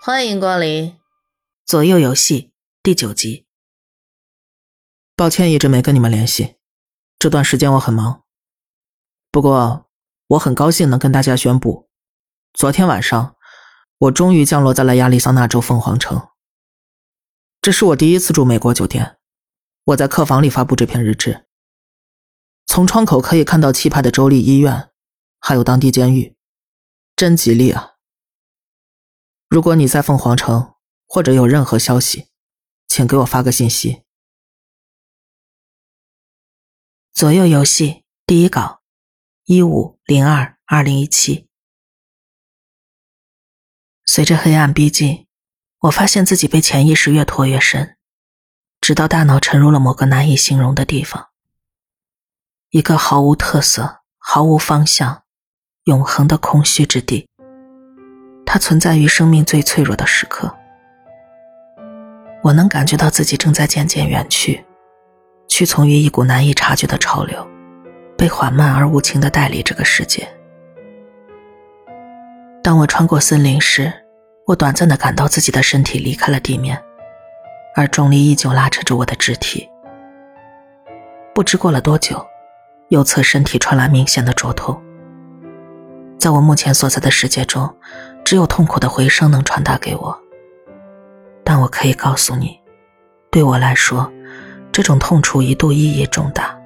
欢迎光临左右游戏第九集。抱歉，一直没跟你们联系，这段时间我很忙。不过，我很高兴能跟大家宣布，昨天晚上我终于降落在了亚利桑那州凤凰城。这是我第一次住美国酒店，我在客房里发布这篇日志。从窗口可以看到气派的州立医院，还有当地监狱，真吉利啊！如果你在凤凰城或者有任何消息，请给我发个信息。左右游戏第一稿，一五零二二零一七。随着黑暗逼近。我发现自己被潜意识越拖越深，直到大脑沉入了某个难以形容的地方，一个毫无特色、毫无方向、永恒的空虚之地。它存在于生命最脆弱的时刻。我能感觉到自己正在渐渐远去，屈从于一股难以察觉的潮流，被缓慢而无情的带离这个世界。当我穿过森林时。我短暂的感到自己的身体离开了地面，而重力依旧拉扯着我的肢体。不知过了多久，右侧身体传来明显的灼痛。在我目前所在的世界中，只有痛苦的回声能传达给我。但我可以告诉你，对我来说，这种痛楚一度意义重大。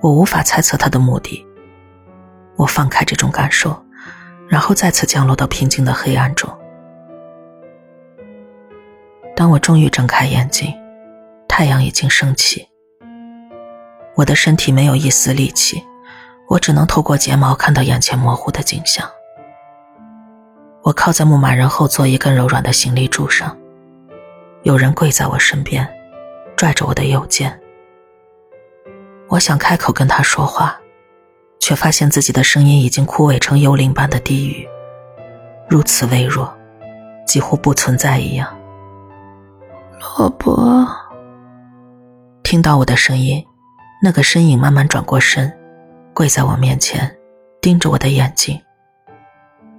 我无法猜测他的目的。我放开这种感受。然后再次降落到平静的黑暗中。当我终于睁开眼睛，太阳已经升起。我的身体没有一丝力气，我只能透过睫毛看到眼前模糊的景象。我靠在牧马人后座一根柔软的行李柱上，有人跪在我身边，拽着我的右肩。我想开口跟他说话。却发现自己的声音已经枯萎成幽灵般的低语，如此微弱，几乎不存在一样。罗伯，听到我的声音，那个身影慢慢转过身，跪在我面前，盯着我的眼睛。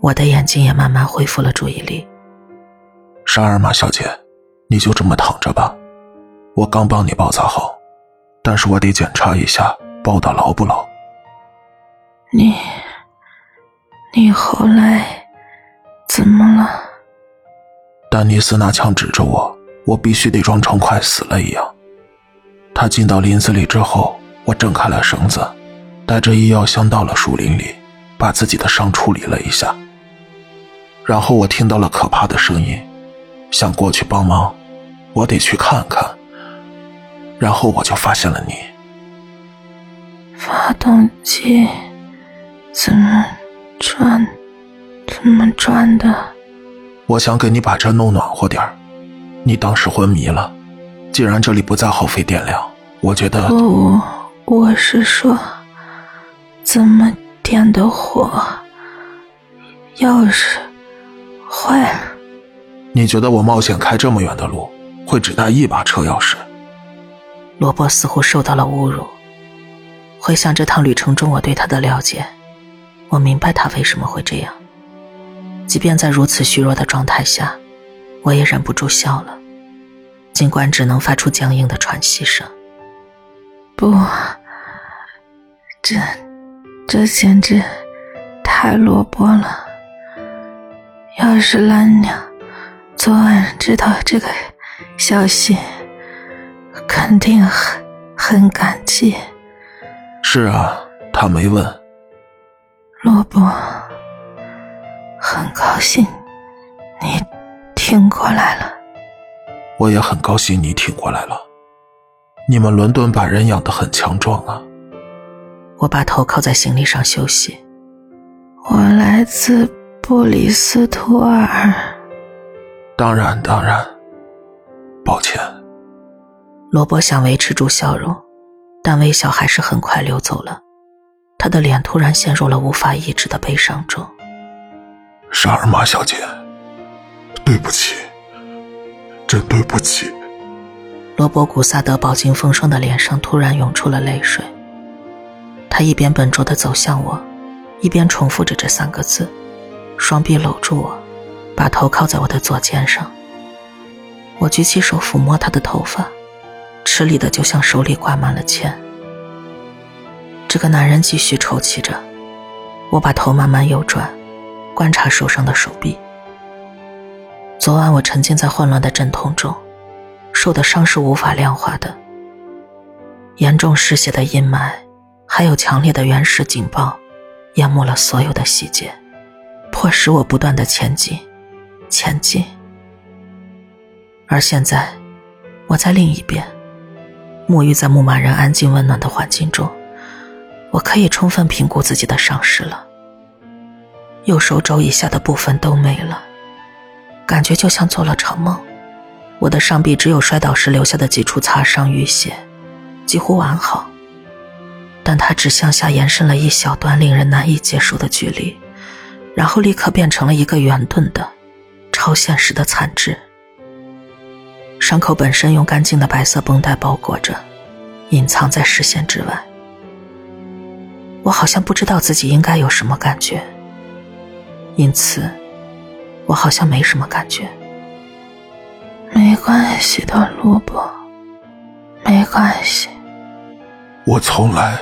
我的眼睛也慢慢恢复了注意力。沙尔玛小姐，你就这么躺着吧，我刚帮你包扎好，但是我得检查一下包的牢不牢。你，你后来怎么了？丹尼斯拿枪指着我，我必须得装成快死了一样。他进到林子里之后，我挣开了绳子，带着医药箱到了树林里，把自己的伤处理了一下。然后我听到了可怕的声音，想过去帮忙，我得去看看。然后我就发现了你，发动机。怎么转？怎么转的？我想给你把这弄暖和点你当时昏迷了，既然这里不再耗费电量，我觉得……不，我是说，怎么点的火？钥匙坏了。你觉得我冒险开这么远的路，会只带一把车钥匙？罗伯似乎受到了侮辱。回想这趟旅程中我对他的了解。我明白他为什么会这样。即便在如此虚弱的状态下，我也忍不住笑了，尽管只能发出僵硬的喘息声。不，这，这简直太落魄了。要是兰娘昨晚知道这个消息，肯定很很感激。是啊，他没问。罗伯，很高兴你挺过来了。我也很高兴你挺过来了。你们伦敦把人养得很强壮啊。我把头靠在行李上休息。我来自布里斯托尔。当然，当然。抱歉。罗伯想维持住笑容，但微笑还是很快溜走了。他的脸突然陷入了无法抑制的悲伤中。沙尔玛小姐，对不起，真对不起。罗伯·古萨德饱经风霜的脸上突然涌出了泪水。他一边笨拙地走向我，一边重复着这三个字，双臂搂住我，把头靠在我的左肩上。我举起手抚摸他的头发，吃力的就像手里挂满了钱。这个男人继续抽泣着，我把头慢慢右转，观察受伤的手臂。昨晚我沉浸在混乱的阵痛中。受的伤是无法量化的，严重失血的阴霾，还有强烈的原始警报，淹没了所有的细节，迫使我不断的前进，前进。而现在，我在另一边，沐浴在牧马人安静温暖的环境中，我可以充分评估自己的伤势了。右手肘以下的部分都没了，感觉就像做了场梦。我的上臂只有摔倒时留下的几处擦伤淤血，几乎完好，但它只向下延伸了一小段令人难以接受的距离，然后立刻变成了一个圆钝的、超现实的残肢。伤口本身用干净的白色绷带包裹着，隐藏在视线之外。我好像不知道自己应该有什么感觉，因此，我好像没什么感觉。没关系的，萝卜，没关系。我从来，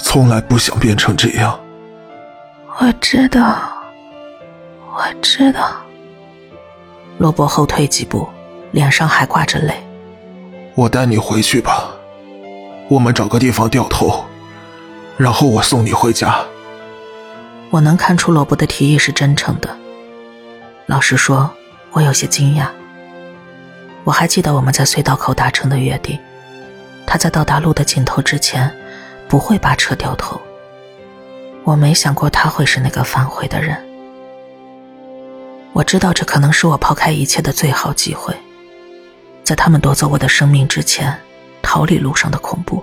从来不想变成这样。我知道，我知道。罗伯后退几步，脸上还挂着泪。我带你回去吧，我们找个地方掉头，然后我送你回家。我能看出罗伯的提议是真诚的。老实说，我有些惊讶。我还记得我们在隧道口达成的约定，他在到达路的尽头之前，不会把车掉头。我没想过他会是那个反悔的人。我知道这可能是我抛开一切的最好机会，在他们夺走我的生命之前，逃离路上的恐怖。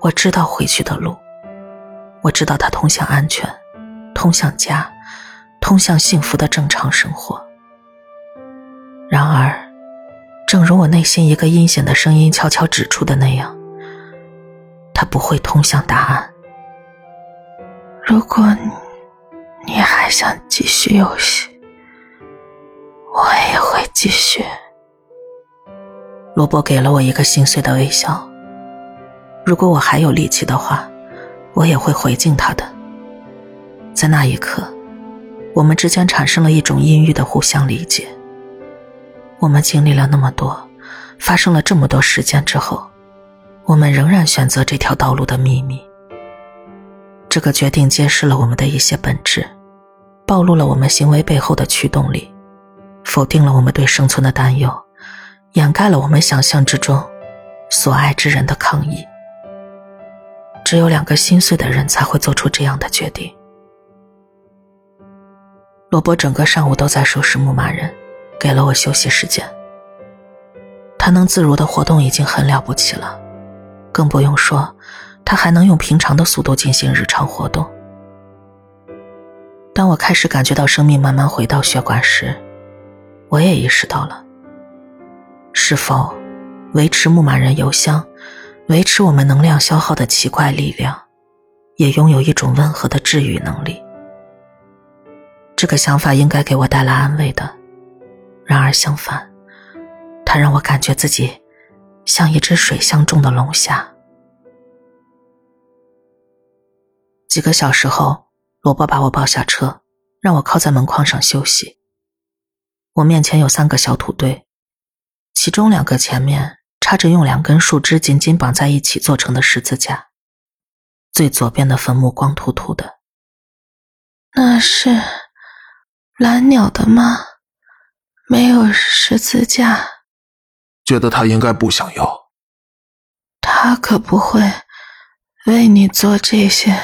我知道回去的路，我知道它通向安全，通向家，通向幸福的正常生活。然而，正如我内心一个阴险的声音悄悄指出的那样，它不会通向答案。如果你还想继续游戏，我也会继续。罗伯给了我一个心碎的微笑。如果我还有力气的话，我也会回敬他的。在那一刻，我们之间产生了一种阴郁的互相理解。我们经历了那么多，发生了这么多事件之后，我们仍然选择这条道路的秘密。这个决定揭示了我们的一些本质，暴露了我们行为背后的驱动力，否定了我们对生存的担忧，掩盖了我们想象之中所爱之人的抗议。只有两个心碎的人才会做出这样的决定。罗伯整个上午都在收拾牧马人。给了我休息时间。他能自如的活动已经很了不起了，更不用说他还能用平常的速度进行日常活动。当我开始感觉到生命慢慢回到血管时，我也意识到了：是否维持牧马人邮箱、维持我们能量消耗的奇怪力量，也拥有一种温和的治愈能力？这个想法应该给我带来安慰的。然而相反，它让我感觉自己像一只水箱中的龙虾。几个小时后，萝卜把我抱下车，让我靠在门框上休息。我面前有三个小土堆，其中两个前面插着用两根树枝紧紧绑在一起做成的十字架，最左边的坟墓光秃秃的。那是蓝鸟的吗？没有十字架，觉得他应该不想要。他可不会为你做这些，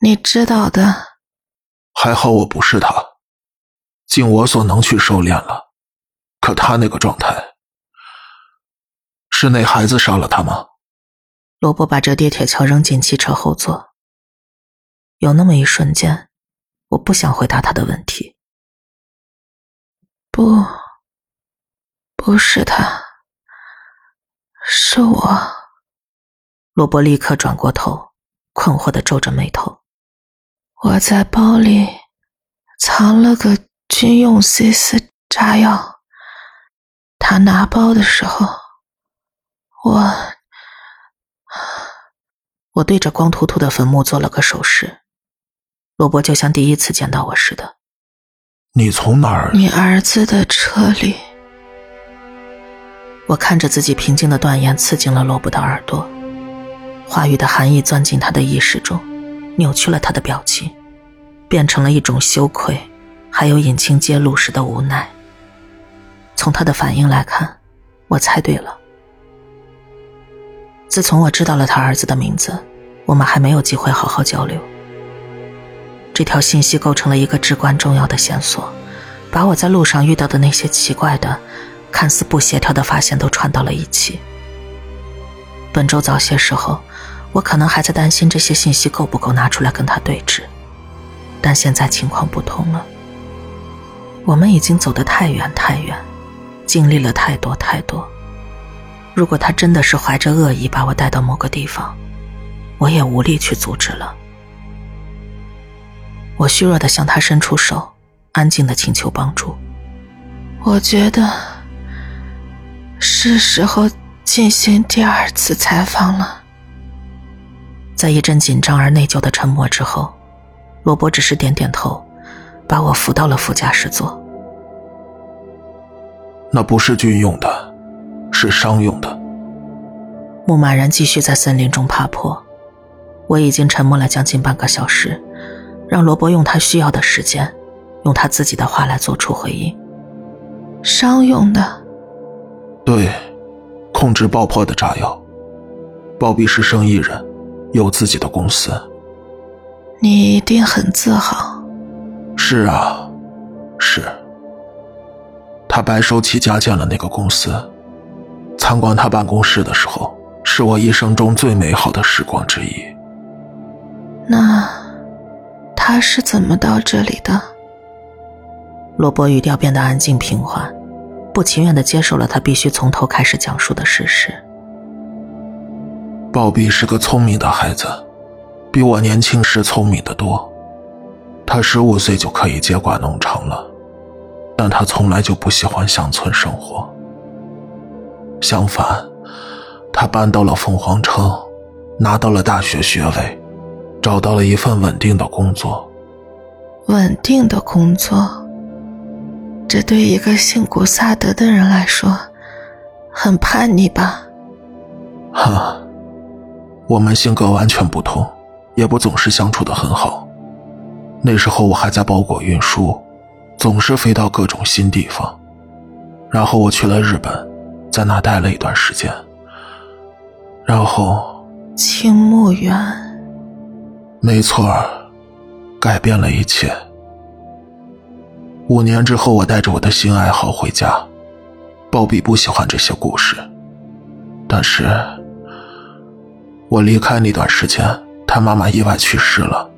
你知道的。还好我不是他，尽我所能去收敛了。可他那个状态，是那孩子杀了他吗？罗伯把折叠铁锹扔进汽车后座。有那么一瞬间，我不想回答他的问题。不，不是他，是我。罗伯立刻转过头，困惑的皱着眉头。我在包里藏了个军用 C 四炸药，他拿包的时候，我我对着光秃秃的坟墓做了个手势。罗伯就像第一次见到我似的。你从哪儿？你儿子的车里。我看着自己平静的断言刺进了罗伯的耳朵，话语的含义钻进他的意识中，扭曲了他的表情，变成了一种羞愧，还有隐情揭露时的无奈。从他的反应来看，我猜对了。自从我知道了他儿子的名字，我们还没有机会好好交流。这条信息构成了一个至关重要的线索，把我在路上遇到的那些奇怪的。看似不协调的发现都串到了一起。本周早些时候，我可能还在担心这些信息够不够拿出来跟他对峙，但现在情况不同了。我们已经走得太远太远，经历了太多太多。如果他真的是怀着恶意把我带到某个地方，我也无力去阻止了。我虚弱的向他伸出手，安静的请求帮助。我觉得。是时候进行第二次采访了。在一阵紧张而内疚的沉默之后，罗伯只是点点头，把我扶到了副驾驶座。那不是军用的，是商用的。牧马人继续在森林中爬坡。我已经沉默了将近半个小时，让罗伯用他需要的时间，用他自己的话来做出回应。商用的。对，控制爆破的炸药。鲍比是生意人，有自己的公司。你一定很自豪。是啊，是。他白手起家建了那个公司。参观他办公室的时候，是我一生中最美好的时光之一。那他是怎么到这里的？罗伯语调变得安静平缓。不情愿的接受了他必须从头开始讲述的事实。鲍比是个聪明的孩子，比我年轻时聪明的多。他十五岁就可以接管农场了，但他从来就不喜欢乡村生活。相反，他搬到了凤凰城，拿到了大学学位，找到了一份稳定的工作。稳定的工作。这对一个姓古萨德的人来说，很叛逆吧？哈，我们性格完全不同，也不总是相处的很好。那时候我还在包裹运输，总是飞到各种新地方。然后我去了日本，在那待了一段时间。然后，青木园，没错，改变了一切。五年之后，我带着我的新爱好回家。鲍比不喜欢这些故事，但是，我离开那段时间，他妈妈意外去世了。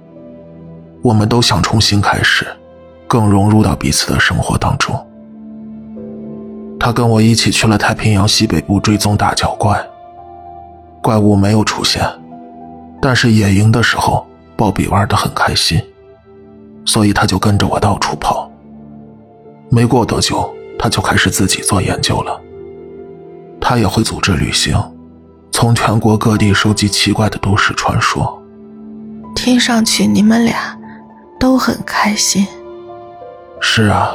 我们都想重新开始，更融入到彼此的生活当中。他跟我一起去了太平洋西北部追踪大脚怪，怪物没有出现，但是野营的时候，鲍比玩得很开心，所以他就跟着我到处跑。没过多久，他就开始自己做研究了。他也会组织旅行，从全国各地收集奇怪的都市传说。听上去你们俩都很开心。是啊。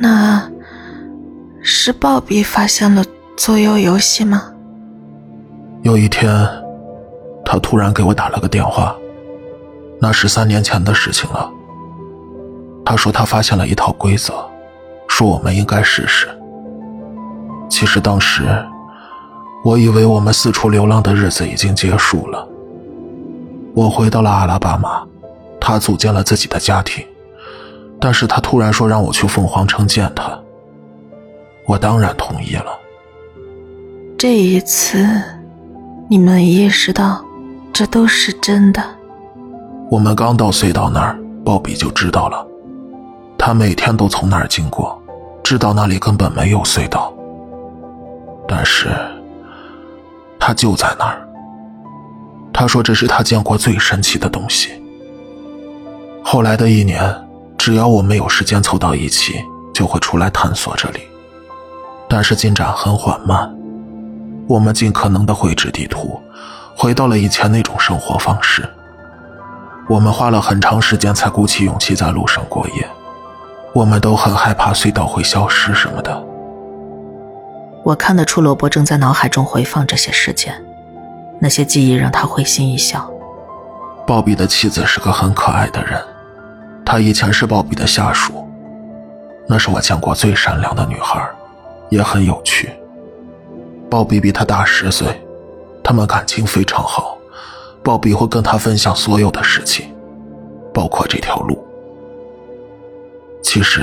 那，是鲍比发现了左右游戏吗？有一天，他突然给我打了个电话，那是三年前的事情了。他说他发现了一套规则，说我们应该试试。其实当时，我以为我们四处流浪的日子已经结束了。我回到了阿拉巴马，他组建了自己的家庭，但是他突然说让我去凤凰城见他。我当然同意了。这一次，你们意识到这都是真的。我们刚到隧道那儿，鲍比就知道了。他每天都从那儿经过，知道那里根本没有隧道，但是他就在那儿。他说这是他见过最神奇的东西。后来的一年，只要我们有时间凑到一起，就会出来探索这里，但是进展很缓慢。我们尽可能的绘制地图，回到了以前那种生活方式。我们花了很长时间才鼓起勇气在路上过夜。我们都很害怕隧道会消失什么的。我看得出罗伯正在脑海中回放这些事件，那些记忆让他会心一笑。鲍比的妻子是个很可爱的人，她以前是鲍比的下属，那是我见过最善良的女孩，也很有趣。鲍比比他大十岁，他们感情非常好。鲍比会跟他分享所有的事情，包括这条路。其实，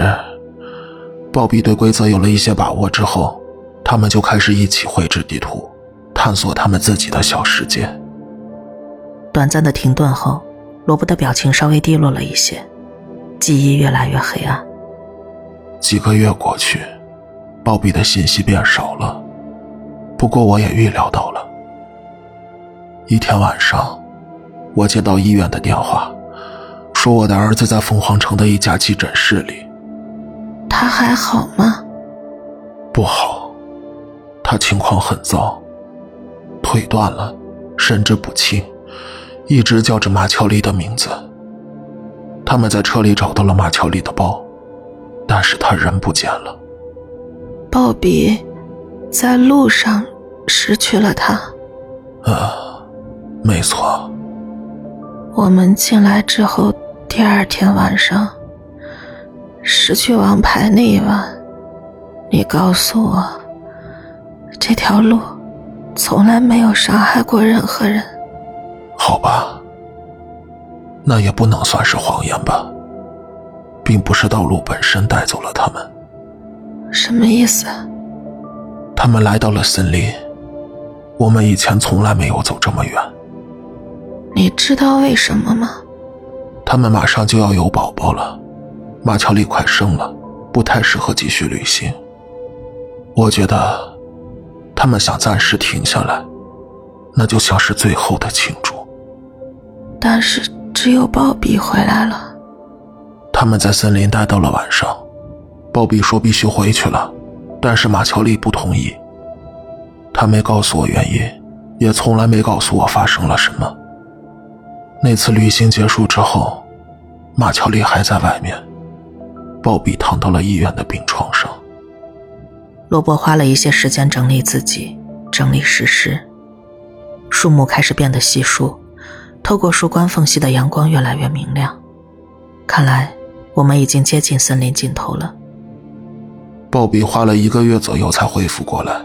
鲍比对规则有了一些把握之后，他们就开始一起绘制地图，探索他们自己的小世界。短暂的停顿后，罗伯的表情稍微低落了一些，记忆越来越黑暗。几个月过去，鲍比的信息变少了，不过我也预料到了。一天晚上，我接到医院的电话。说我的儿子在凤凰城的一家急诊室里，他还好吗？不好，他情况很糟，腿断了，神志不清，一直叫着马乔丽的名字。他们在车里找到了马乔丽的包，但是他人不见了。鲍比在路上失去了他。啊，没错。我们进来之后。第二天晚上，失去王牌那一晚，你告诉我，这条路从来没有伤害过任何人。好吧，那也不能算是谎言吧，并不是道路本身带走了他们。什么意思？他们来到了森林，我们以前从来没有走这么远。你知道为什么吗？他们马上就要有宝宝了，马乔丽快生了，不太适合继续旅行。我觉得，他们想暂时停下来，那就像是最后的庆祝。但是只有鲍比回来了。他们在森林待到了晚上，鲍比说必须回去了，但是马乔丽不同意。他没告诉我原因，也从来没告诉我发生了什么。那次旅行结束之后，马乔丽还在外面。鲍比躺到了医院的病床上。罗伯花了一些时间整理自己，整理事实。树木开始变得稀疏，透过树冠缝隙的阳光越来越明亮。看来我们已经接近森林尽头了。鲍比花了一个月左右才恢复过来，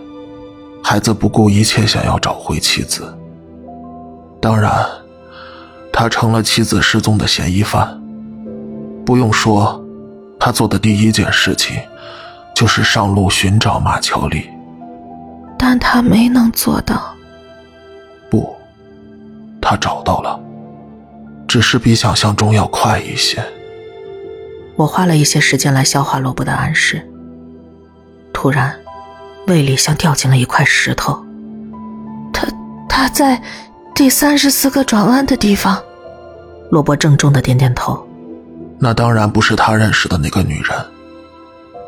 孩子不顾一切想要找回妻子。当然。他成了妻子失踪的嫌疑犯。不用说，他做的第一件事情就是上路寻找马乔丽。但他没能做到。不，他找到了，只是比想象中要快一些。我花了一些时间来消化罗伯的暗示。突然，胃里像掉进了一块石头。他他在第三十四个转弯的地方。罗伯郑重的点点头。那当然不是他认识的那个女人。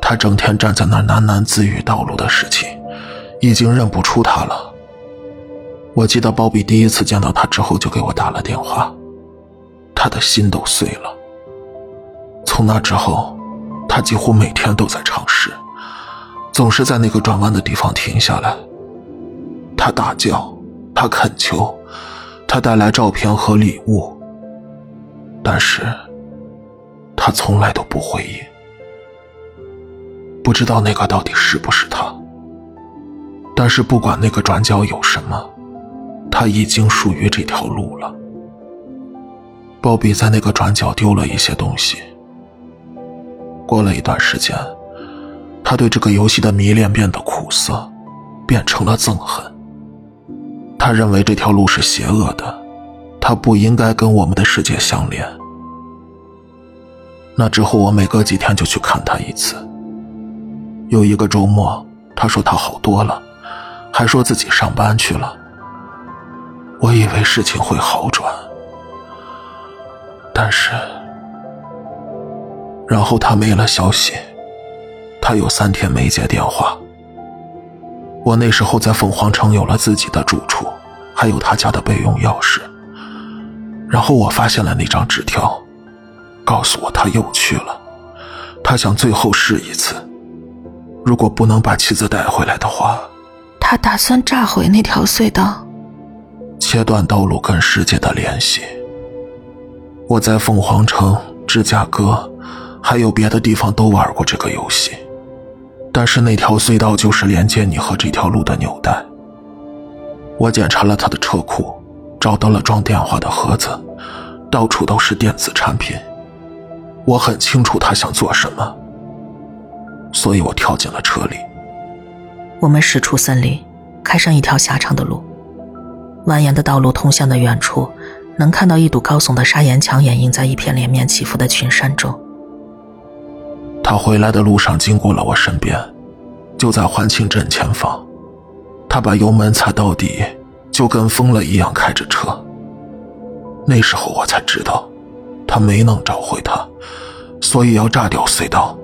他整天站在那喃喃自语道路的事情，已经认不出她了。我记得鲍比第一次见到他之后就给我打了电话，他的心都碎了。从那之后，他几乎每天都在尝试，总是在那个转弯的地方停下来。他大叫，他恳求，他带来照片和礼物。但是，他从来都不回应。不知道那个到底是不是他。但是不管那个转角有什么，他已经属于这条路了。鲍比在那个转角丢了一些东西。过了一段时间，他对这个游戏的迷恋变得苦涩，变成了憎恨。他认为这条路是邪恶的。他不应该跟我们的世界相连。那之后，我每隔几天就去看他一次。有一个周末，他说他好多了，还说自己上班去了。我以为事情会好转，但是，然后他没了消息，他有三天没接电话。我那时候在凤凰城有了自己的住处，还有他家的备用钥匙。然后我发现了那张纸条，告诉我他又去了，他想最后试一次。如果不能把妻子带回来的话，他打算炸毁那条隧道，切断道路跟世界的联系。我在凤凰城、芝加哥，还有别的地方都玩过这个游戏。但是那条隧道就是连接你和这条路的纽带。我检查了他的车库，找到了装电话的盒子，到处都是电子产品。我很清楚他想做什么，所以我跳进了车里。我们驶出森林，开上一条狭长的路，蜿蜒的道路通向的远处，能看到一堵高耸的砂岩墙掩映在一片连绵起伏的群山中。他回来的路上经过了我身边，就在环庆镇前方。他把油门踩到底，就跟疯了一样开着车。那时候我才知道，他没能找回他，所以要炸掉隧道，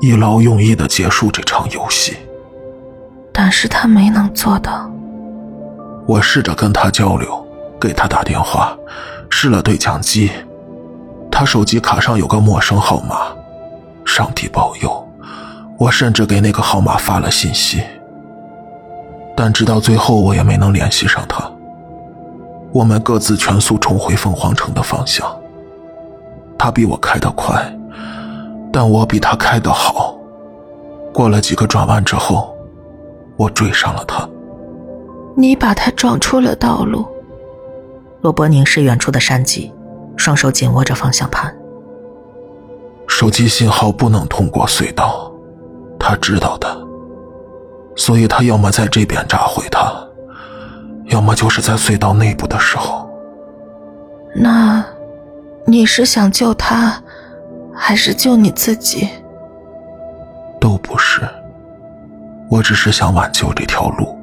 一劳永逸的结束这场游戏。但是他没能做到。我试着跟他交流，给他打电话，试了对讲机，他手机卡上有个陌生号码。上帝保佑！我甚至给那个号码发了信息，但直到最后我也没能联系上他。我们各自全速重回凤凰城的方向。他比我开得快，但我比他开得好。过了几个转弯之后，我追上了他。你把他撞出了道路。罗伯凝视远处的山脊，双手紧握着方向盘。手机信号不能通过隧道，他知道的，所以他要么在这边炸毁它，要么就是在隧道内部的时候。那，你是想救他，还是救你自己？都不是，我只是想挽救这条路。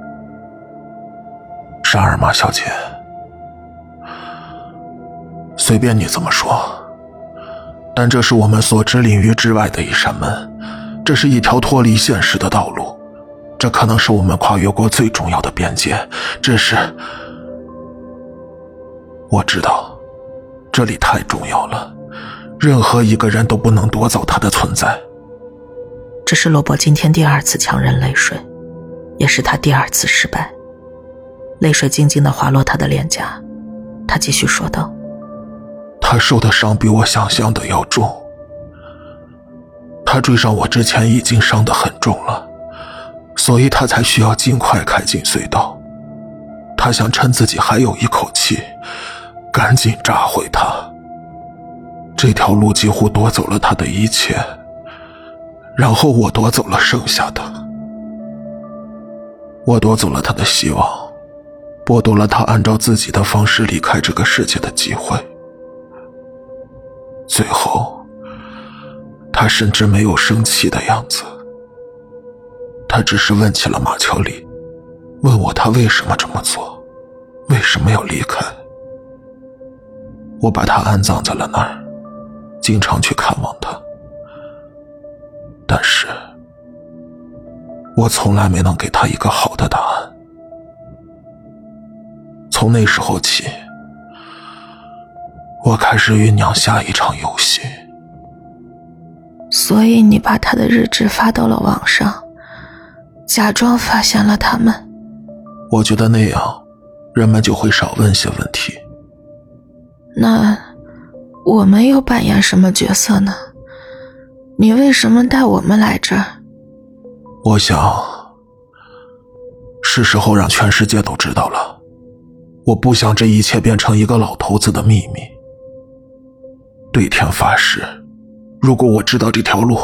沙尔玛小姐，随便你怎么说。但这是我们所知领域之外的一扇门，这是一条脱离现实的道路，这可能是我们跨越过最重要的边界。这是我知道，这里太重要了，任何一个人都不能夺走它的存在。这是罗伯今天第二次强忍泪水，也是他第二次失败。泪水静静的滑落他的脸颊，他继续说道。他受的伤比我想象的要重。他追上我之前已经伤得很重了，所以他才需要尽快开进隧道。他想趁自己还有一口气，赶紧炸毁他。这条路几乎夺走了他的一切，然后我夺走了剩下的。我夺走了他的希望，剥夺了他按照自己的方式离开这个世界的机会。最后，他甚至没有生气的样子。他只是问起了马乔里，问我他为什么这么做，为什么要离开。我把他安葬在了那儿，经常去看望他。但是，我从来没能给他一个好的答案。从那时候起。我开始酝酿下一场游戏，所以你把他的日志发到了网上，假装发现了他们。我觉得那样，人们就会少问些问题。那我们又扮演什么角色呢？你为什么带我们来这儿？我想，是时候让全世界都知道了。我不想这一切变成一个老头子的秘密。对天发誓，如果我知道这条路，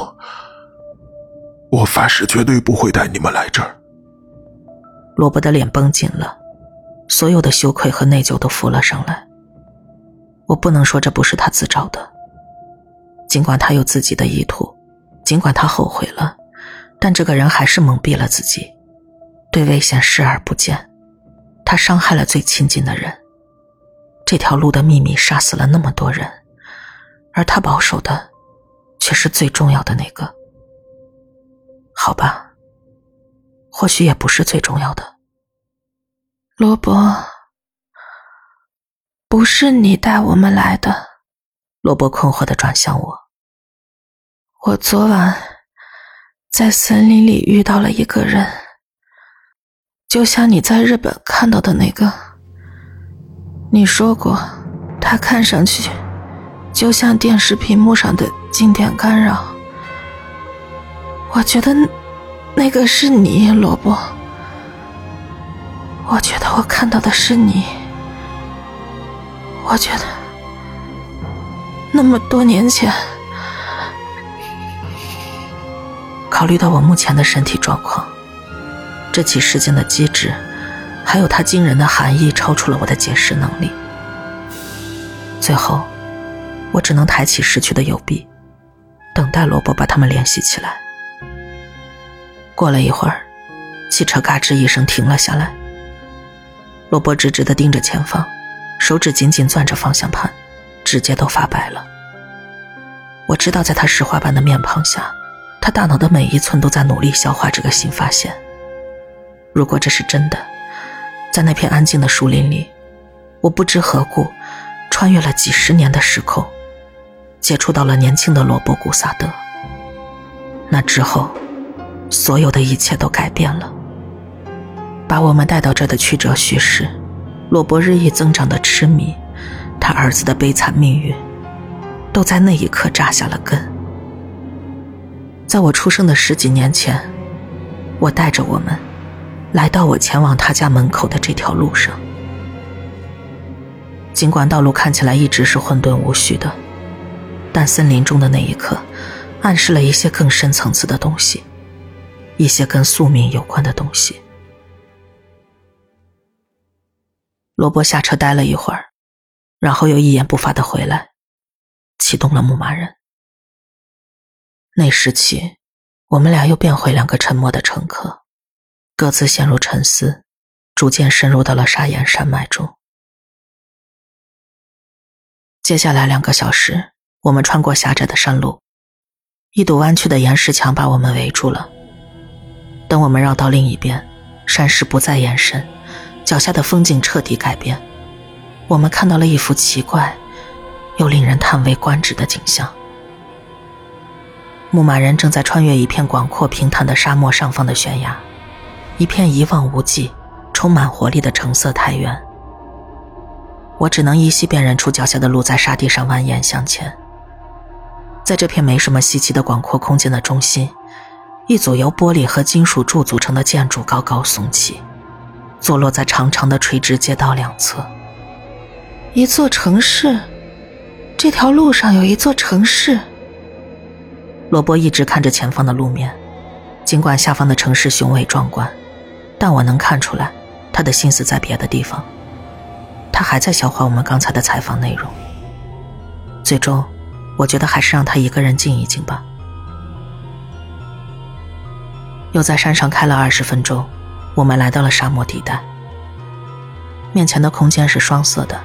我发誓绝对不会带你们来这儿。罗伯的脸绷紧了，所有的羞愧和内疚都浮了上来。我不能说这不是他自找的，尽管他有自己的意图，尽管他后悔了，但这个人还是蒙蔽了自己，对危险视而不见。他伤害了最亲近的人，这条路的秘密杀死了那么多人，而他保守的，却是最重要的那个。好吧，或许也不是最重要的。罗伯，不是你带我们来的。罗伯困惑的转向我。我昨晚在森林里遇到了一个人，就像你在日本看到的那个。你说过，他看上去就像电视屏幕上的静电干扰。我觉得那个是你，罗伯。我觉得我看到的是你。我觉得那么多年前，考虑到我目前的身体状况，这起事件的机制，还有它惊人的含义，超出了我的解释能力。最后，我只能抬起失去的右臂，等待罗伯把他们联系起来。过了一会儿，汽车嘎吱一声停了下来。罗伯直直的盯着前方，手指紧紧攥着方向盘，指尖都发白了。我知道，在他石化般的面庞下，他大脑的每一寸都在努力消化这个新发现。如果这是真的，在那片安静的树林里，我不知何故穿越了几十年的时空，接触到了年轻的罗伯·古萨德。那之后，所有的一切都改变了。把我们带到这的曲折叙事，罗伯日益增长的痴迷，他儿子的悲惨命运，都在那一刻扎下了根。在我出生的十几年前，我带着我们，来到我前往他家门口的这条路上。尽管道路看起来一直是混沌无序的，但森林中的那一刻，暗示了一些更深层次的东西，一些跟宿命有关的东西。罗伯下车待了一会儿，然后又一言不发的回来，启动了牧马人。那时起，我们俩又变回两个沉默的乘客，各自陷入沉思，逐渐深入到了砂岩山脉中。接下来两个小时，我们穿过狭窄的山路，一堵弯曲的岩石墙把我们围住了。等我们绕到另一边，山势不再延伸。脚下的风景彻底改变，我们看到了一幅奇怪又令人叹为观止的景象。牧马人正在穿越一片广阔平坦的沙漠上方的悬崖，一片一望无际、充满活力的橙色苔原。我只能依稀辨认出脚下的路在沙地上蜿蜒向前。在这片没什么稀奇的广阔空间的中心，一组由玻璃和金属柱组成的建筑高高耸起。坐落在长长的垂直街道两侧，一座城市。这条路上有一座城市。罗伯一直看着前方的路面，尽管下方的城市雄伟壮观，但我能看出来他的心思在别的地方。他还在消化我们刚才的采访内容。最终，我觉得还是让他一个人静一静吧。又在山上开了二十分钟。我们来到了沙漠地带，面前的空间是双色的，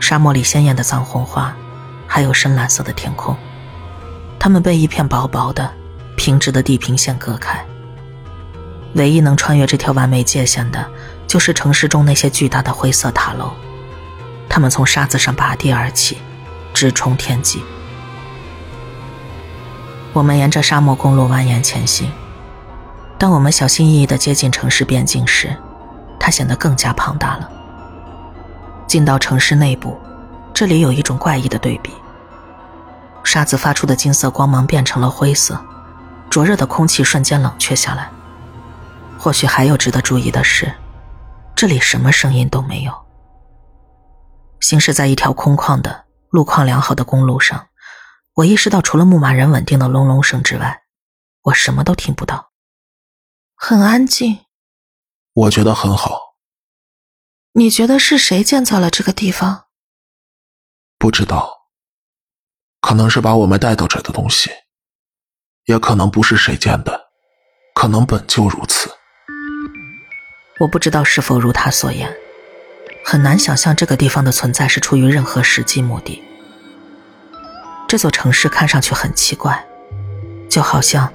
沙漠里鲜艳的藏红花，还有深蓝色的天空，它们被一片薄薄的、平直的地平线隔开。唯一能穿越这条完美界限的，就是城市中那些巨大的灰色塔楼，它们从沙子上拔地而起，直冲天际。我们沿着沙漠公路蜿蜒前行。当我们小心翼翼地接近城市边境时，它显得更加庞大了。进到城市内部，这里有一种怪异的对比：沙子发出的金色光芒变成了灰色，灼热的空气瞬间冷却下来。或许还有值得注意的是，这里什么声音都没有。行驶在一条空旷的、路况良好的公路上，我意识到，除了牧马人稳定的隆隆声之外，我什么都听不到。很安静，我觉得很好。你觉得是谁建造了这个地方？不知道，可能是把我们带到这的东西，也可能不是谁建的。可能本就如此。我不知道是否如他所言，很难想象这个地方的存在是出于任何实际目的。这座城市看上去很奇怪，就好像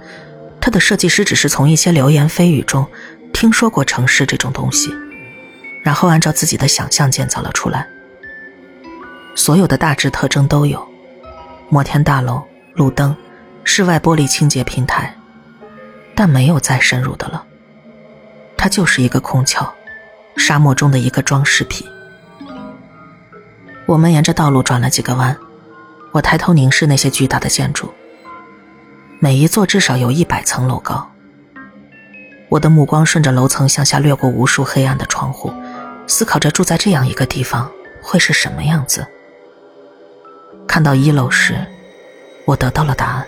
它的设计师只是从一些流言蜚语中听说过城市这种东西，然后按照自己的想象建造了出来。所有的大致特征都有：摩天大楼、路灯、室外玻璃清洁平台，但没有再深入的了。它就是一个空壳，沙漠中的一个装饰品。我们沿着道路转了几个弯，我抬头凝视那些巨大的建筑，每一座至少有一百层楼高。我的目光顺着楼层向下掠过无数黑暗的窗户，思考着住在这样一个地方会是什么样子。看到一楼时，我得到了答案。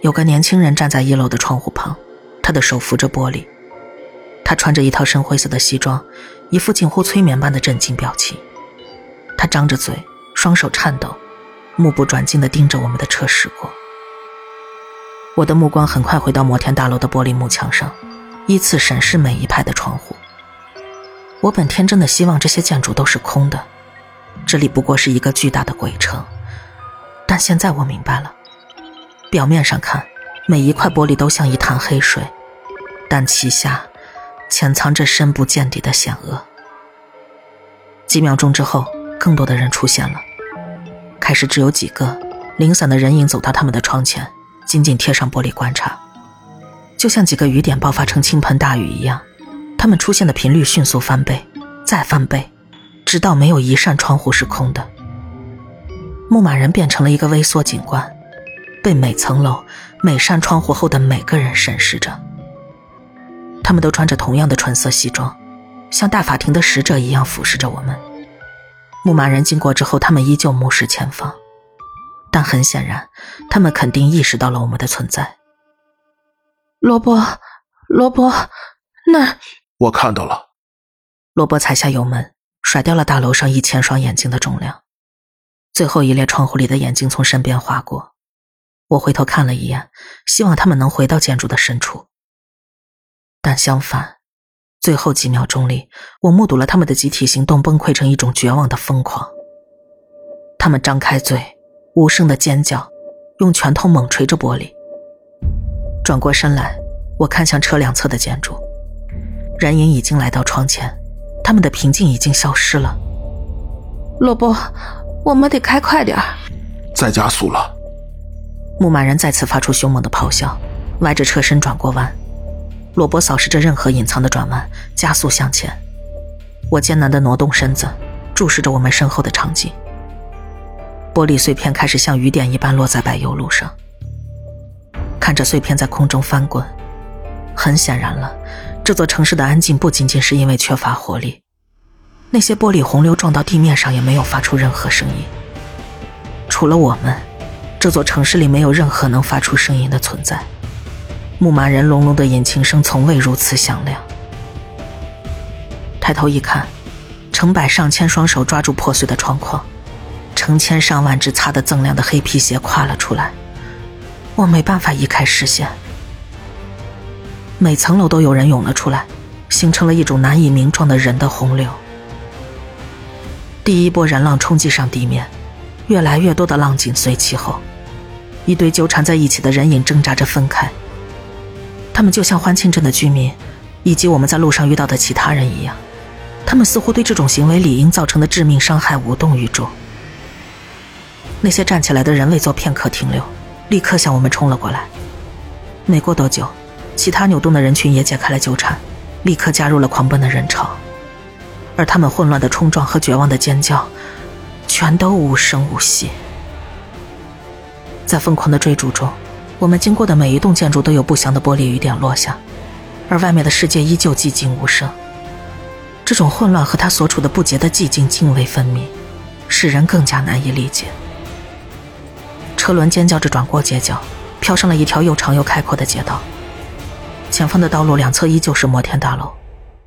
有个年轻人站在一楼的窗户旁，他的手扶着玻璃。他穿着一套深灰色的西装，一副近乎催眠般的镇静表情。他张着嘴，双手颤抖，目不转睛地盯着我们的车驶过。我的目光很快回到摩天大楼的玻璃幕墙上，依次审视每一排的窗户。我本天真的希望这些建筑都是空的。这里不过是一个巨大的鬼城，但现在我明白了。表面上看，每一块玻璃都像一潭黑水，但其下潜藏着深不见底的险恶。几秒钟之后，更多的人出现了。开始只有几个零散的人影走到他们的窗前，紧紧贴上玻璃观察，就像几个雨点爆发成倾盆大雨一样。他们出现的频率迅速翻倍，再翻倍。直到没有一扇窗户是空的，牧马人变成了一个微缩景观，被每层楼、每扇窗户后的每个人审视着。他们都穿着同样的纯色西装，像大法庭的使者一样俯视着我们。牧马人经过之后，他们依旧目视前方，但很显然，他们肯定意识到了我们的存在。罗伯，罗伯，那我看到了。罗伯踩下油门。甩掉了大楼上一千双眼睛的重量，最后一列窗户里的眼睛从身边划过，我回头看了一眼，希望他们能回到建筑的深处。但相反，最后几秒钟里，我目睹了他们的集体行动崩溃成一种绝望的疯狂。他们张开嘴，无声的尖叫，用拳头猛捶着玻璃。转过身来，我看向车两侧的建筑，人影已经来到窗前。他们的平静已经消失了。罗伯，我们得开快点儿。再加速了。牧马人再次发出凶猛的咆哮，歪着车身转过弯。罗伯扫视着任何隐藏的转弯，加速向前。我艰难地挪动身子，注视着我们身后的场景。玻璃碎片开始像雨点一般落在柏油路上。看着碎片在空中翻滚，很显然了。这座城市的安静不仅仅是因为缺乏活力，那些玻璃洪流撞到地面上也没有发出任何声音。除了我们，这座城市里没有任何能发出声音的存在。牧马人隆隆的引擎声从未如此响亮。抬头一看，成百上千双手抓住破碎的窗框，成千上万只擦得锃亮的黑皮鞋跨了出来。我没办法移开视线。每层楼都有人涌了出来，形成了一种难以名状的人的洪流。第一波人浪冲击上地面，越来越多的浪紧随其后，一堆纠缠在一起的人影挣扎着分开。他们就像欢庆镇的居民，以及我们在路上遇到的其他人一样，他们似乎对这种行为理应造成的致命伤害无动于衷。那些站起来的人未做片刻停留，立刻向我们冲了过来。没过多久。其他扭动的人群也解开了纠缠，立刻加入了狂奔的人潮，而他们混乱的冲撞和绝望的尖叫，全都无声无息。在疯狂的追逐中，我们经过的每一栋建筑都有不祥的玻璃雨点落下，而外面的世界依旧寂静无声。这种混乱和他所处的不洁的寂静泾渭分明，使人更加难以理解。车轮尖叫着转过街角，飘上了一条又长又开阔的街道。前方的道路两侧依旧是摩天大楼，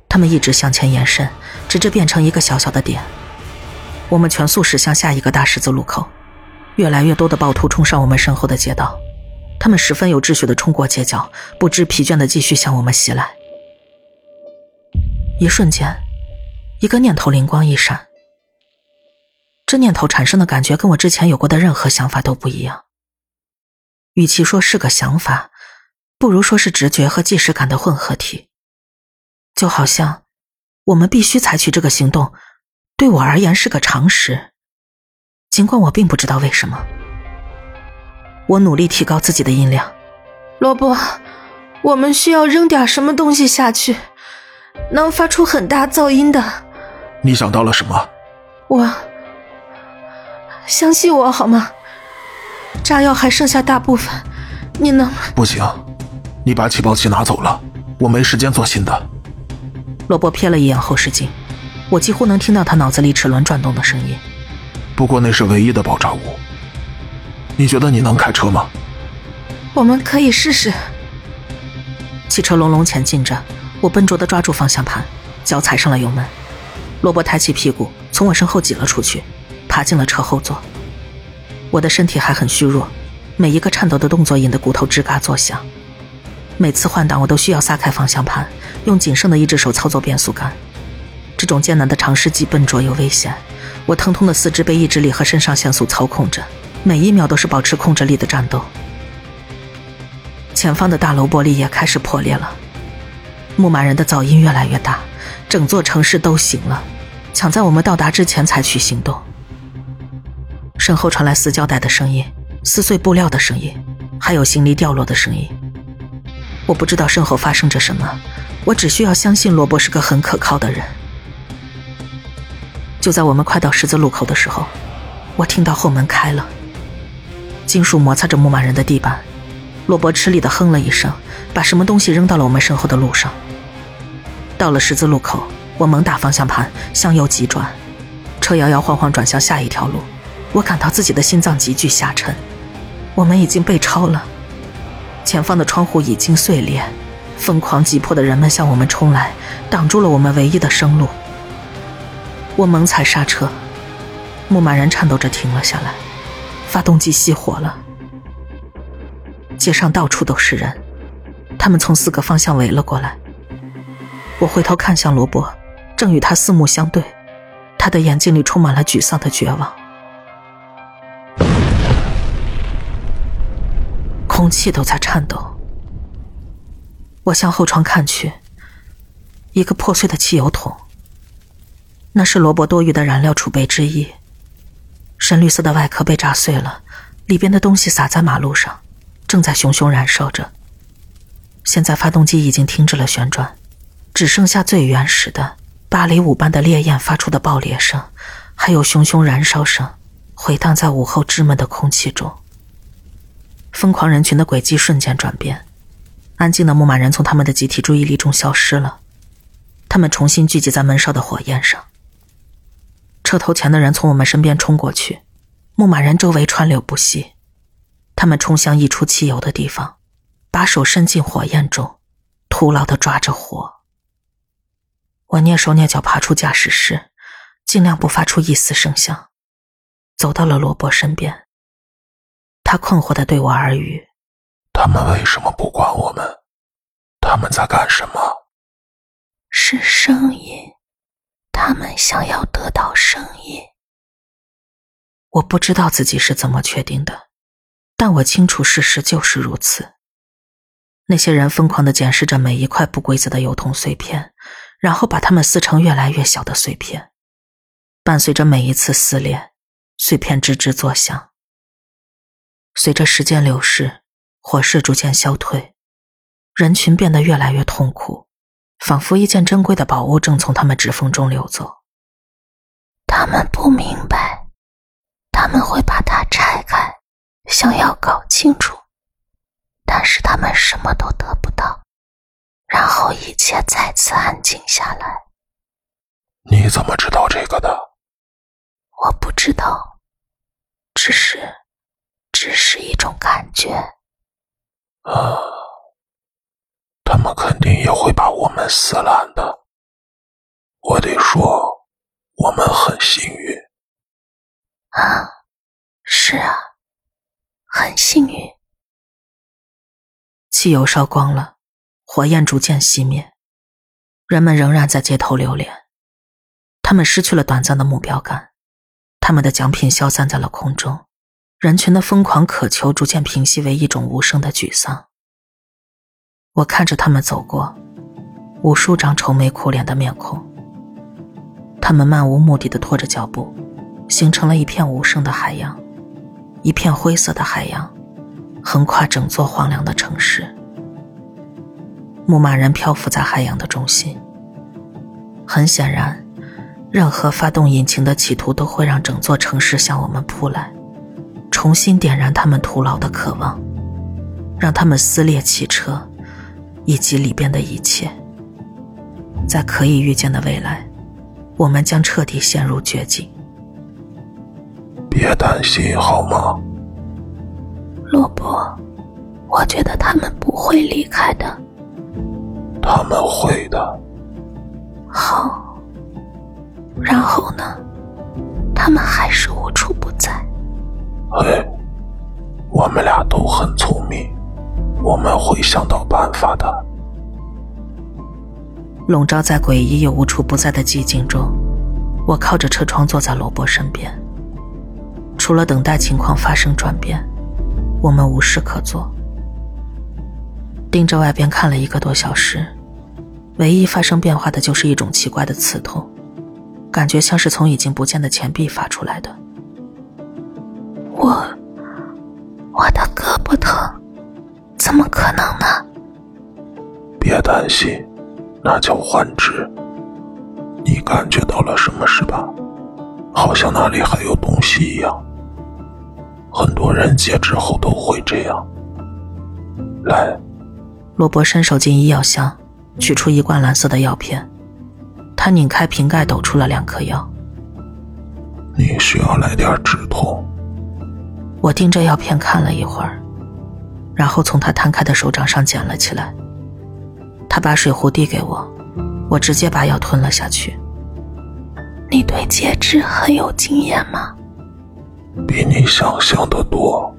他们一直向前延伸，直至变成一个小小的点。我们全速驶向下一个大十字路口，越来越多的暴徒冲上我们身后的街道，他们。十分有秩序的冲过街角，不知疲倦的继续向我们袭来。一瞬间，一个念头灵光一闪。这念头产生的感觉跟我之前有过的任何想法都不一样。与其说是个想法，不如说是直觉和即时感的混合体。就好像，我们必须采取这个行动，对我而言是个常识。尽管我并不知道为什么。我努力提高自己的音量。萝卜，我们需要扔点什么东西下去，能发出很大噪音的。你想到了什么？我。相信我好吗？炸药还剩下大部分，你能？不行，你把起爆器拿走了，我没时间做新的。罗伯瞥了一眼后视镜，我几乎能听到他脑子里齿轮转动的声音。不过那是唯一的爆炸物。你觉得你能开车吗？我们可以试试。汽车隆隆前进着，我笨拙地抓住方向盘，脚踩上了油门。罗伯抬起屁股，从我身后挤了出去。爬进了车后座，我的身体还很虚弱，每一个颤抖的动作引得骨头吱嘎作响。每次换挡，我都需要撒开方向盘，用仅剩的一只手操作变速杆。这种艰难的尝试既笨拙又危险。我疼痛的四肢被意志力和肾上腺素操控着，每一秒都是保持控制力的战斗。前方的大楼玻璃也开始破裂了，牧马人的噪音越来越大，整座城市都醒了，抢在我们到达之前采取行动。身后传来撕胶带的声音、撕碎布料的声音，还有行李掉落的声音。我不知道身后发生着什么，我只需要相信罗伯是个很可靠的人。就在我们快到十字路口的时候，我听到后门开了，金属摩擦着牧马人的地板。洛伯吃力的哼了一声，把什么东西扔到了我们身后的路上。到了十字路口，我猛打方向盘，向右急转，车摇摇晃晃转向下一条路。我感到自己的心脏急剧下沉，我们已经被超了，前方的窗户已经碎裂，疯狂急迫的人们向我们冲来，挡住了我们唯一的生路。我猛踩刹车，牧马人颤抖着停了下来，发动机熄火了。街上到处都是人，他们从四个方向围了过来。我回头看向罗伯，正与他四目相对，他的眼睛里充满了沮丧的绝望。空气都在颤抖。我向后窗看去，一个破碎的汽油桶。那是罗伯多余的燃料储备之一。深绿色的外壳被炸碎了，里边的东西洒在马路上，正在熊熊燃烧着。现在发动机已经停止了旋转，只剩下最原始的芭蕾舞般的烈焰发出的爆裂声，还有熊熊燃烧声，回荡在午后稚闷的空气中。疯狂人群的轨迹瞬间转变，安静的牧马人从他们的集体注意力中消失了，他们重新聚集在闷烧的火焰上。车头前的人从我们身边冲过去，牧马人周围川流不息，他们冲向溢出汽油的地方，把手伸进火焰中，徒劳的抓着火。我蹑手蹑脚爬出驾驶室，尽量不发出一丝声响，走到了罗伯身边。他困惑的对我耳语：“他们为什么不管我们？他们在干什么？”是声音，他们想要得到声音。我不知道自己是怎么确定的，但我清楚事实就是如此。那些人疯狂的捡拾着每一块不规则的油桶碎片，然后把它们撕成越来越小的碎片，伴随着每一次撕裂，碎片吱吱作响。随着时间流逝，火势逐渐消退，人群变得越来越痛苦，仿佛一件珍贵的宝物正从他们指缝中流走。他们不明白，他们会把它拆开，想要搞清楚，但是他们什么都得不到，然后一切再次安静下来。你怎么知道这个的？我不知道，只是。只是一种感觉。啊，他们肯定也会把我们撕烂的。我得说，我们很幸运。啊，是啊，很幸运。汽油烧光了，火焰逐渐熄灭，人们仍然在街头流连。他们失去了短暂的目标感，他们的奖品消散在了空中，人群的疯狂渴求逐渐平息为一种无声的沮丧。我看着他们走过，无数张愁眉苦脸的面孔。他们漫无目的的拖着脚步，形成了一片无声的海洋，一片灰色的海洋，横跨整座荒凉的城市。牧马人漂浮在海洋的中心。很显然。任何发动引擎的企图都会让整座城市向我们扑来，重新点燃他们徒劳的渴望，让他们撕裂汽车以及里边的一切。在可以预见的未来，我们将彻底陷入绝境。别担心，好吗，洛伯？我觉得他们不会离开的。他们会的。好。然后呢？他们还是无处不在。嘿，我们俩都很聪明，我们会想到办法的。笼罩在诡异又无处不在的寂静中，我靠着车窗坐在罗伯身边。除了等待情况发生转变，我们无事可做。盯着外边看了一个多小时，唯一发生变化的就是一种奇怪的刺痛。感觉像是从已经不见的钱币发出来的。我，别担心，那叫幻肢。你感觉到了什么是吧？好像那里还有东西一样。很多人截肢后都会这样。来，罗伯伸手进医药箱，取出一罐蓝色的药片。他拧开瓶盖，抖出了两颗药。你需要来点止痛。我盯着药片看了一会儿，然后从他摊开的手掌上捡了起来。他把水壶递给我，我直接把药吞了下去。你对截肢很有经验吗？比你想象的多。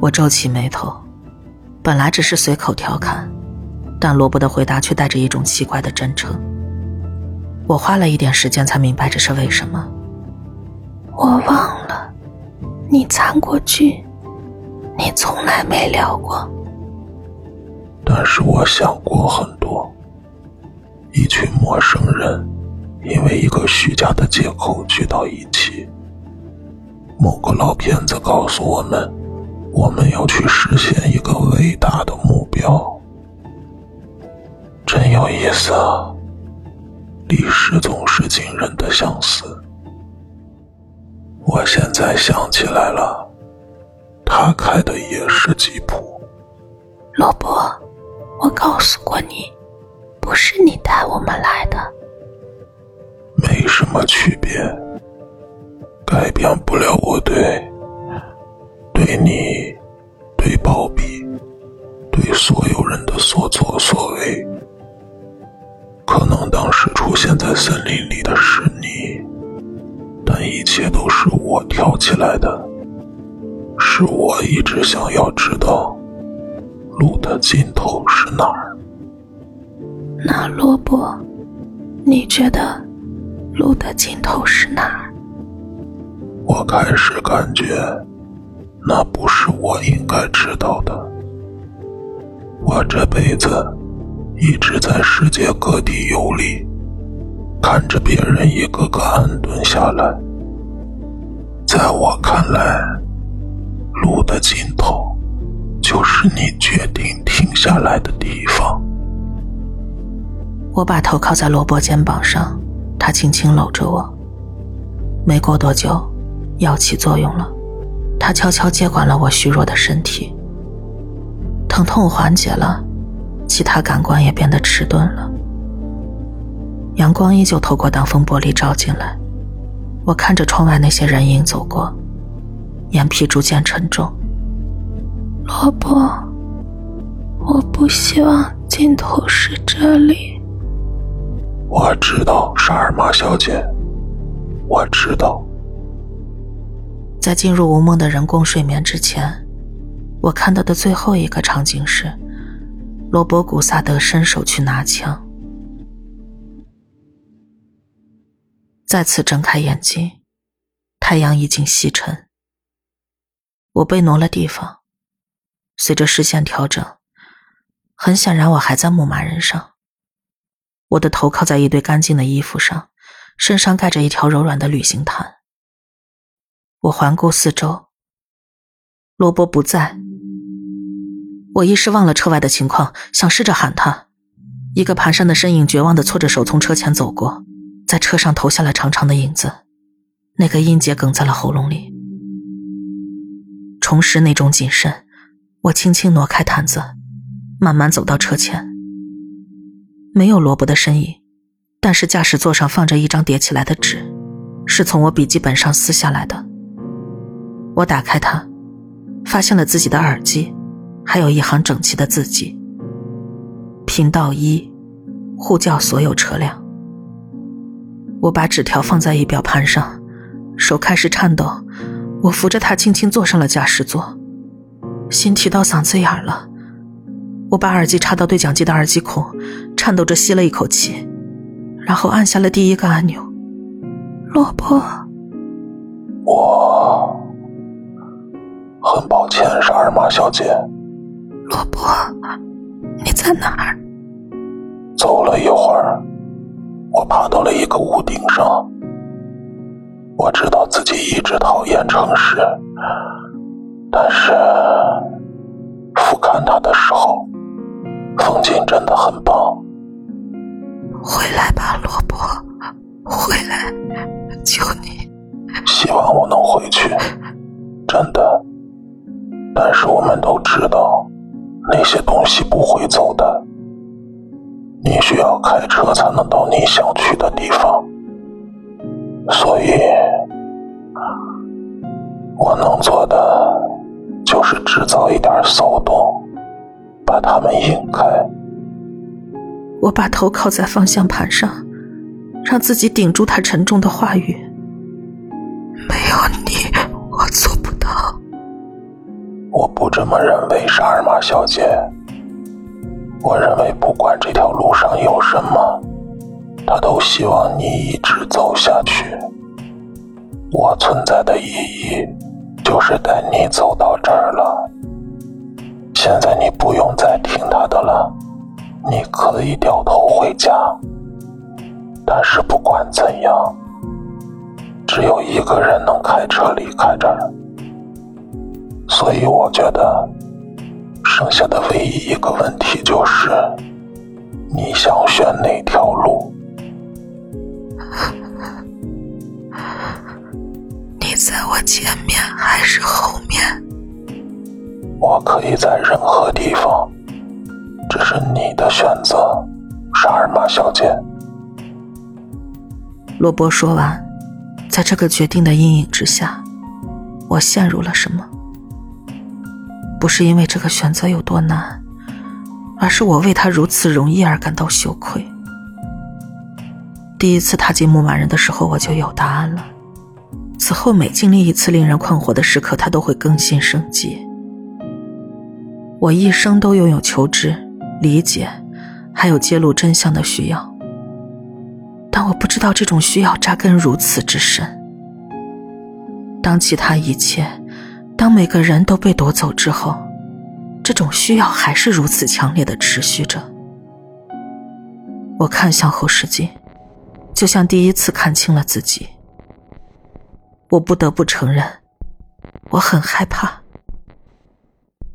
我皱起眉头，本来只是随口调侃，但罗伯的回答却带着一种奇怪的真诚。我花了一点时间才明白这是为什么。我忘了，你参过剧，你从来没聊过。但是我想过很多。一群陌生人，因为一个虚假的借口聚到一起。某个老骗子告诉我们，我们要去实现一个伟大的目标。真有意思啊！历史总是惊人的相似。我现在想起来了，他开的也是吉普。罗伯，我告诉过你，不是你带我们来的。没什么区别，改变不了我对，对你，对鲍比，对所有人的所作所为。可能当时出现在森林里的是你，但一切都是我挑起来的。是我一直想要知道，路的尽头是哪儿。那罗伯，你觉得路的尽头是哪儿？我开始感觉，那不是我应该知道的。我这辈子。一直在世界各地游历，看着别人一个个安顿下来。在我看来，路的尽头，就是你决定停下来的地方。我把头靠在罗伯肩膀上，他轻轻搂着我。没过多久，药起作用了，他悄悄接管了我虚弱的身体，疼痛缓解了。其他感官也变得迟钝了。阳光依旧透过挡风玻璃照进来，我看着窗外那些人影走过，眼皮逐渐沉重。罗伯，我不希望尽头是这里。我知道，沙尔玛小姐，我知道。在进入无梦的人工睡眠之前，我看到的最后一个场景是，罗伯·古萨德伸手去拿枪。再次睁开眼睛，太阳已经西沉。我被挪了地方，随着视线调整，很显然我还在牧马人上。我的头靠在一堆干净的衣服上，身上盖着一条柔软的旅行毯。我环顾四周，罗伯不在。我一时忘了车外的情况，想试着喊他。一个蹒跚的身影绝望地搓着手从车前走过，在车上投下了长长的影子，那个音节哽在了喉咙里。重拾那种谨慎，我轻轻挪开毯子，慢慢走到车前。没有罗伯的身影，但是驾驶座上放着一张叠起来的纸，是从我笔记本上撕下来的。我打开它，发现了自己的耳机。还有一行整齐的字迹。频道一，呼叫所有车辆。我把纸条放在仪表盘上，手开始颤抖。我扶着他，轻轻坐上了驾驶座，心提到嗓子眼了。我把耳机插到对讲机的耳机孔，颤抖着吸了一口气，然后按下了第一个按钮。罗伯，我很抱歉，是尔玛小姐。罗伯，你在哪儿？走了一会儿，我爬到了一个屋顶上。我知道自己一直讨厌城市，但是俯瞰它的时候，风景真的很棒。回来吧，萝卜，回来，求你。希望我能回去，真的。但是我们都知道。那些东西不会走的，你需要开车才能到你想去的地方，所以我能做的就是制造一点骚动，把他们引开。我把头靠在方向盘上，让自己顶住他沉重的话语。没有你，我做不到。我不这么认为，沙尔玛小姐。我认为，不管这条路上有什么，他都希望你一直走下去。我存在的意义，就是带你走到这儿了。现在你不用再听他的了，你可以掉头回家。但是不管怎样，只有一个人能开车离开这儿。所以我觉得，剩下的唯一一个问题就是，你想选哪条路？你在我前面还是后面？我可以在任何地方，这是你的选择，沙尔玛小姐。罗伯说完，在这个决定的阴影之下，我陷入了什么？不是因为这个选择有多难，而是我为他如此容易而感到羞愧。第一次踏进牧马人的时候，我就有答案了。此后每经历一次令人困惑的时刻，他都会更新升级。我一生都拥有求知、理解，还有揭露真相的需要，但我不知道这种需要扎根如此之深。当其他一切。当每个人都被夺走之后，这种需要还是如此强烈的持续着。我看向后视镜，就像第一次看清了自己。我不得不承认，我很害怕。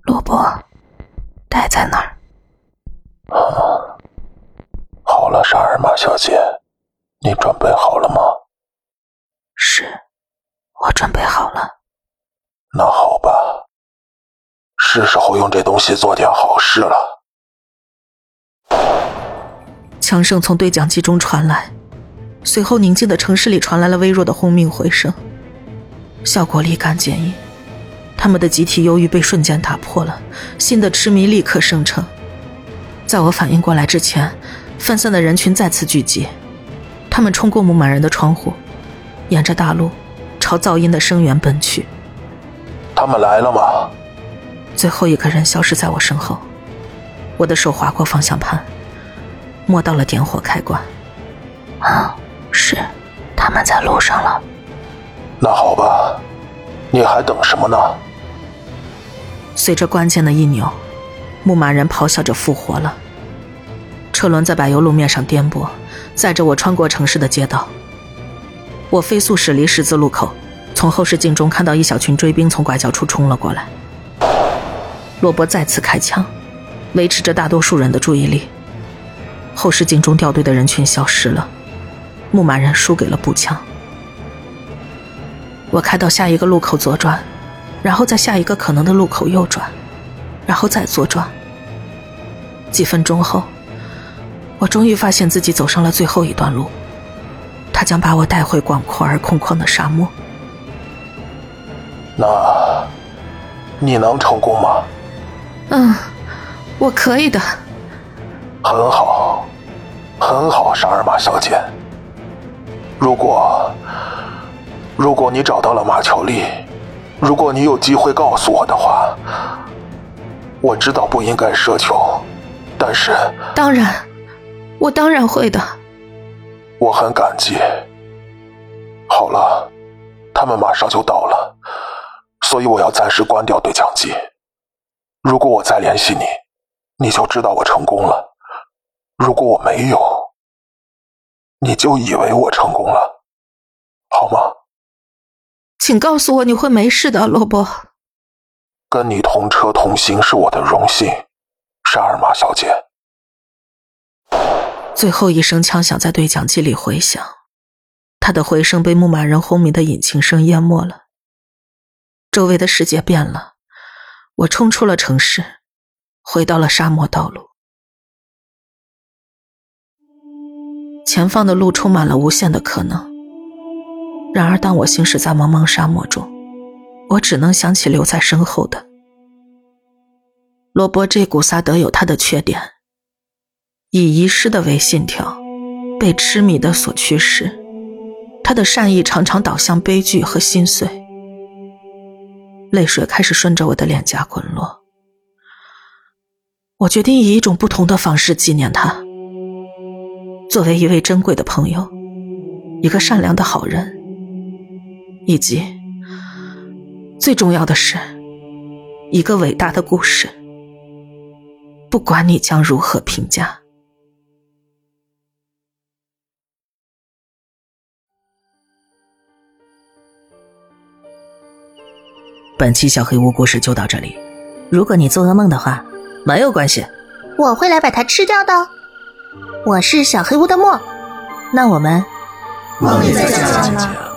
罗伯，待在那儿。啊，好了，沙尔玛小姐，你准备好了吗？是，我准备好了。那好吧，是时候用这东西做点好事了。枪声从对讲机中传来，随后宁静的城市里传来了微弱的轰鸣回声，效果立竿见影。他们的集体忧郁被瞬间打破了，新的痴迷立刻生成。在我反应过来之前，分散的人群再次聚集，他们冲过牧马人的窗户，沿着大路朝噪音的声源奔去。他们来了吗？最后一个人消失在我身后，我的手划过方向盘，摸到了点火开关。啊，是，他们在路上了。那好吧，你还等什么呢？随着关键的一扭，牧马人咆哮着复活了。车轮在柏油路面上颠簸，载着我穿过城市的街道。我飞速驶离十字路口，从后视镜中看到一小群追兵从拐角处冲了过来。洛伯再次开枪，维持着大多数人的注意力。后视镜中掉队的人群消失了，牧马人输给了步枪。我开到下一个路口左转，然后在下一个可能的路口右转，然后再左转。几分钟后。我终于发现自己走上了最后一段路，它将把我带回广阔而空旷的沙漠。那，你能成功吗？嗯，我可以的。很好，很好，沙尔玛小姐。如果，如果你找到了马乔丽，如果你有机会告诉我的话，我知道不应该奢求，但是，当然。我当然会的，我很感激。好了，他们马上就到了，所以我要暂时关掉对讲机。如果我再联系你，你就知道我成功了；如果我没有，你就以为我成功了，好吗？请告诉我你会没事的，罗伯。跟你同车同行是我的荣幸，沙尔玛小姐。最后一声枪响在对讲机里回响，它的回声被牧马人轰鸣的引擎声淹没了。周围的世界变了，我冲出了城市，回到了沙漠道路。前方的路充满了无限的可能。然而，当我行驶在茫茫沙漠中，我只能想起留在身后的罗伯·这古萨德有他的缺点。以遗失的为信条，被痴迷的所驱使，他的善意常常导向悲剧和心碎。泪水开始顺着我的脸颊滚落。我决定以一种不同的方式纪念他。作为一位珍贵的朋友，一个善良的好人，以及最重要的是，一个伟大的故事。不管你将如何评价。本期小黑屋故事就到这里。如果你做噩梦的话，没有关系，我会来把它吃掉的。我是小黑屋的墨，那我们梦里再见了。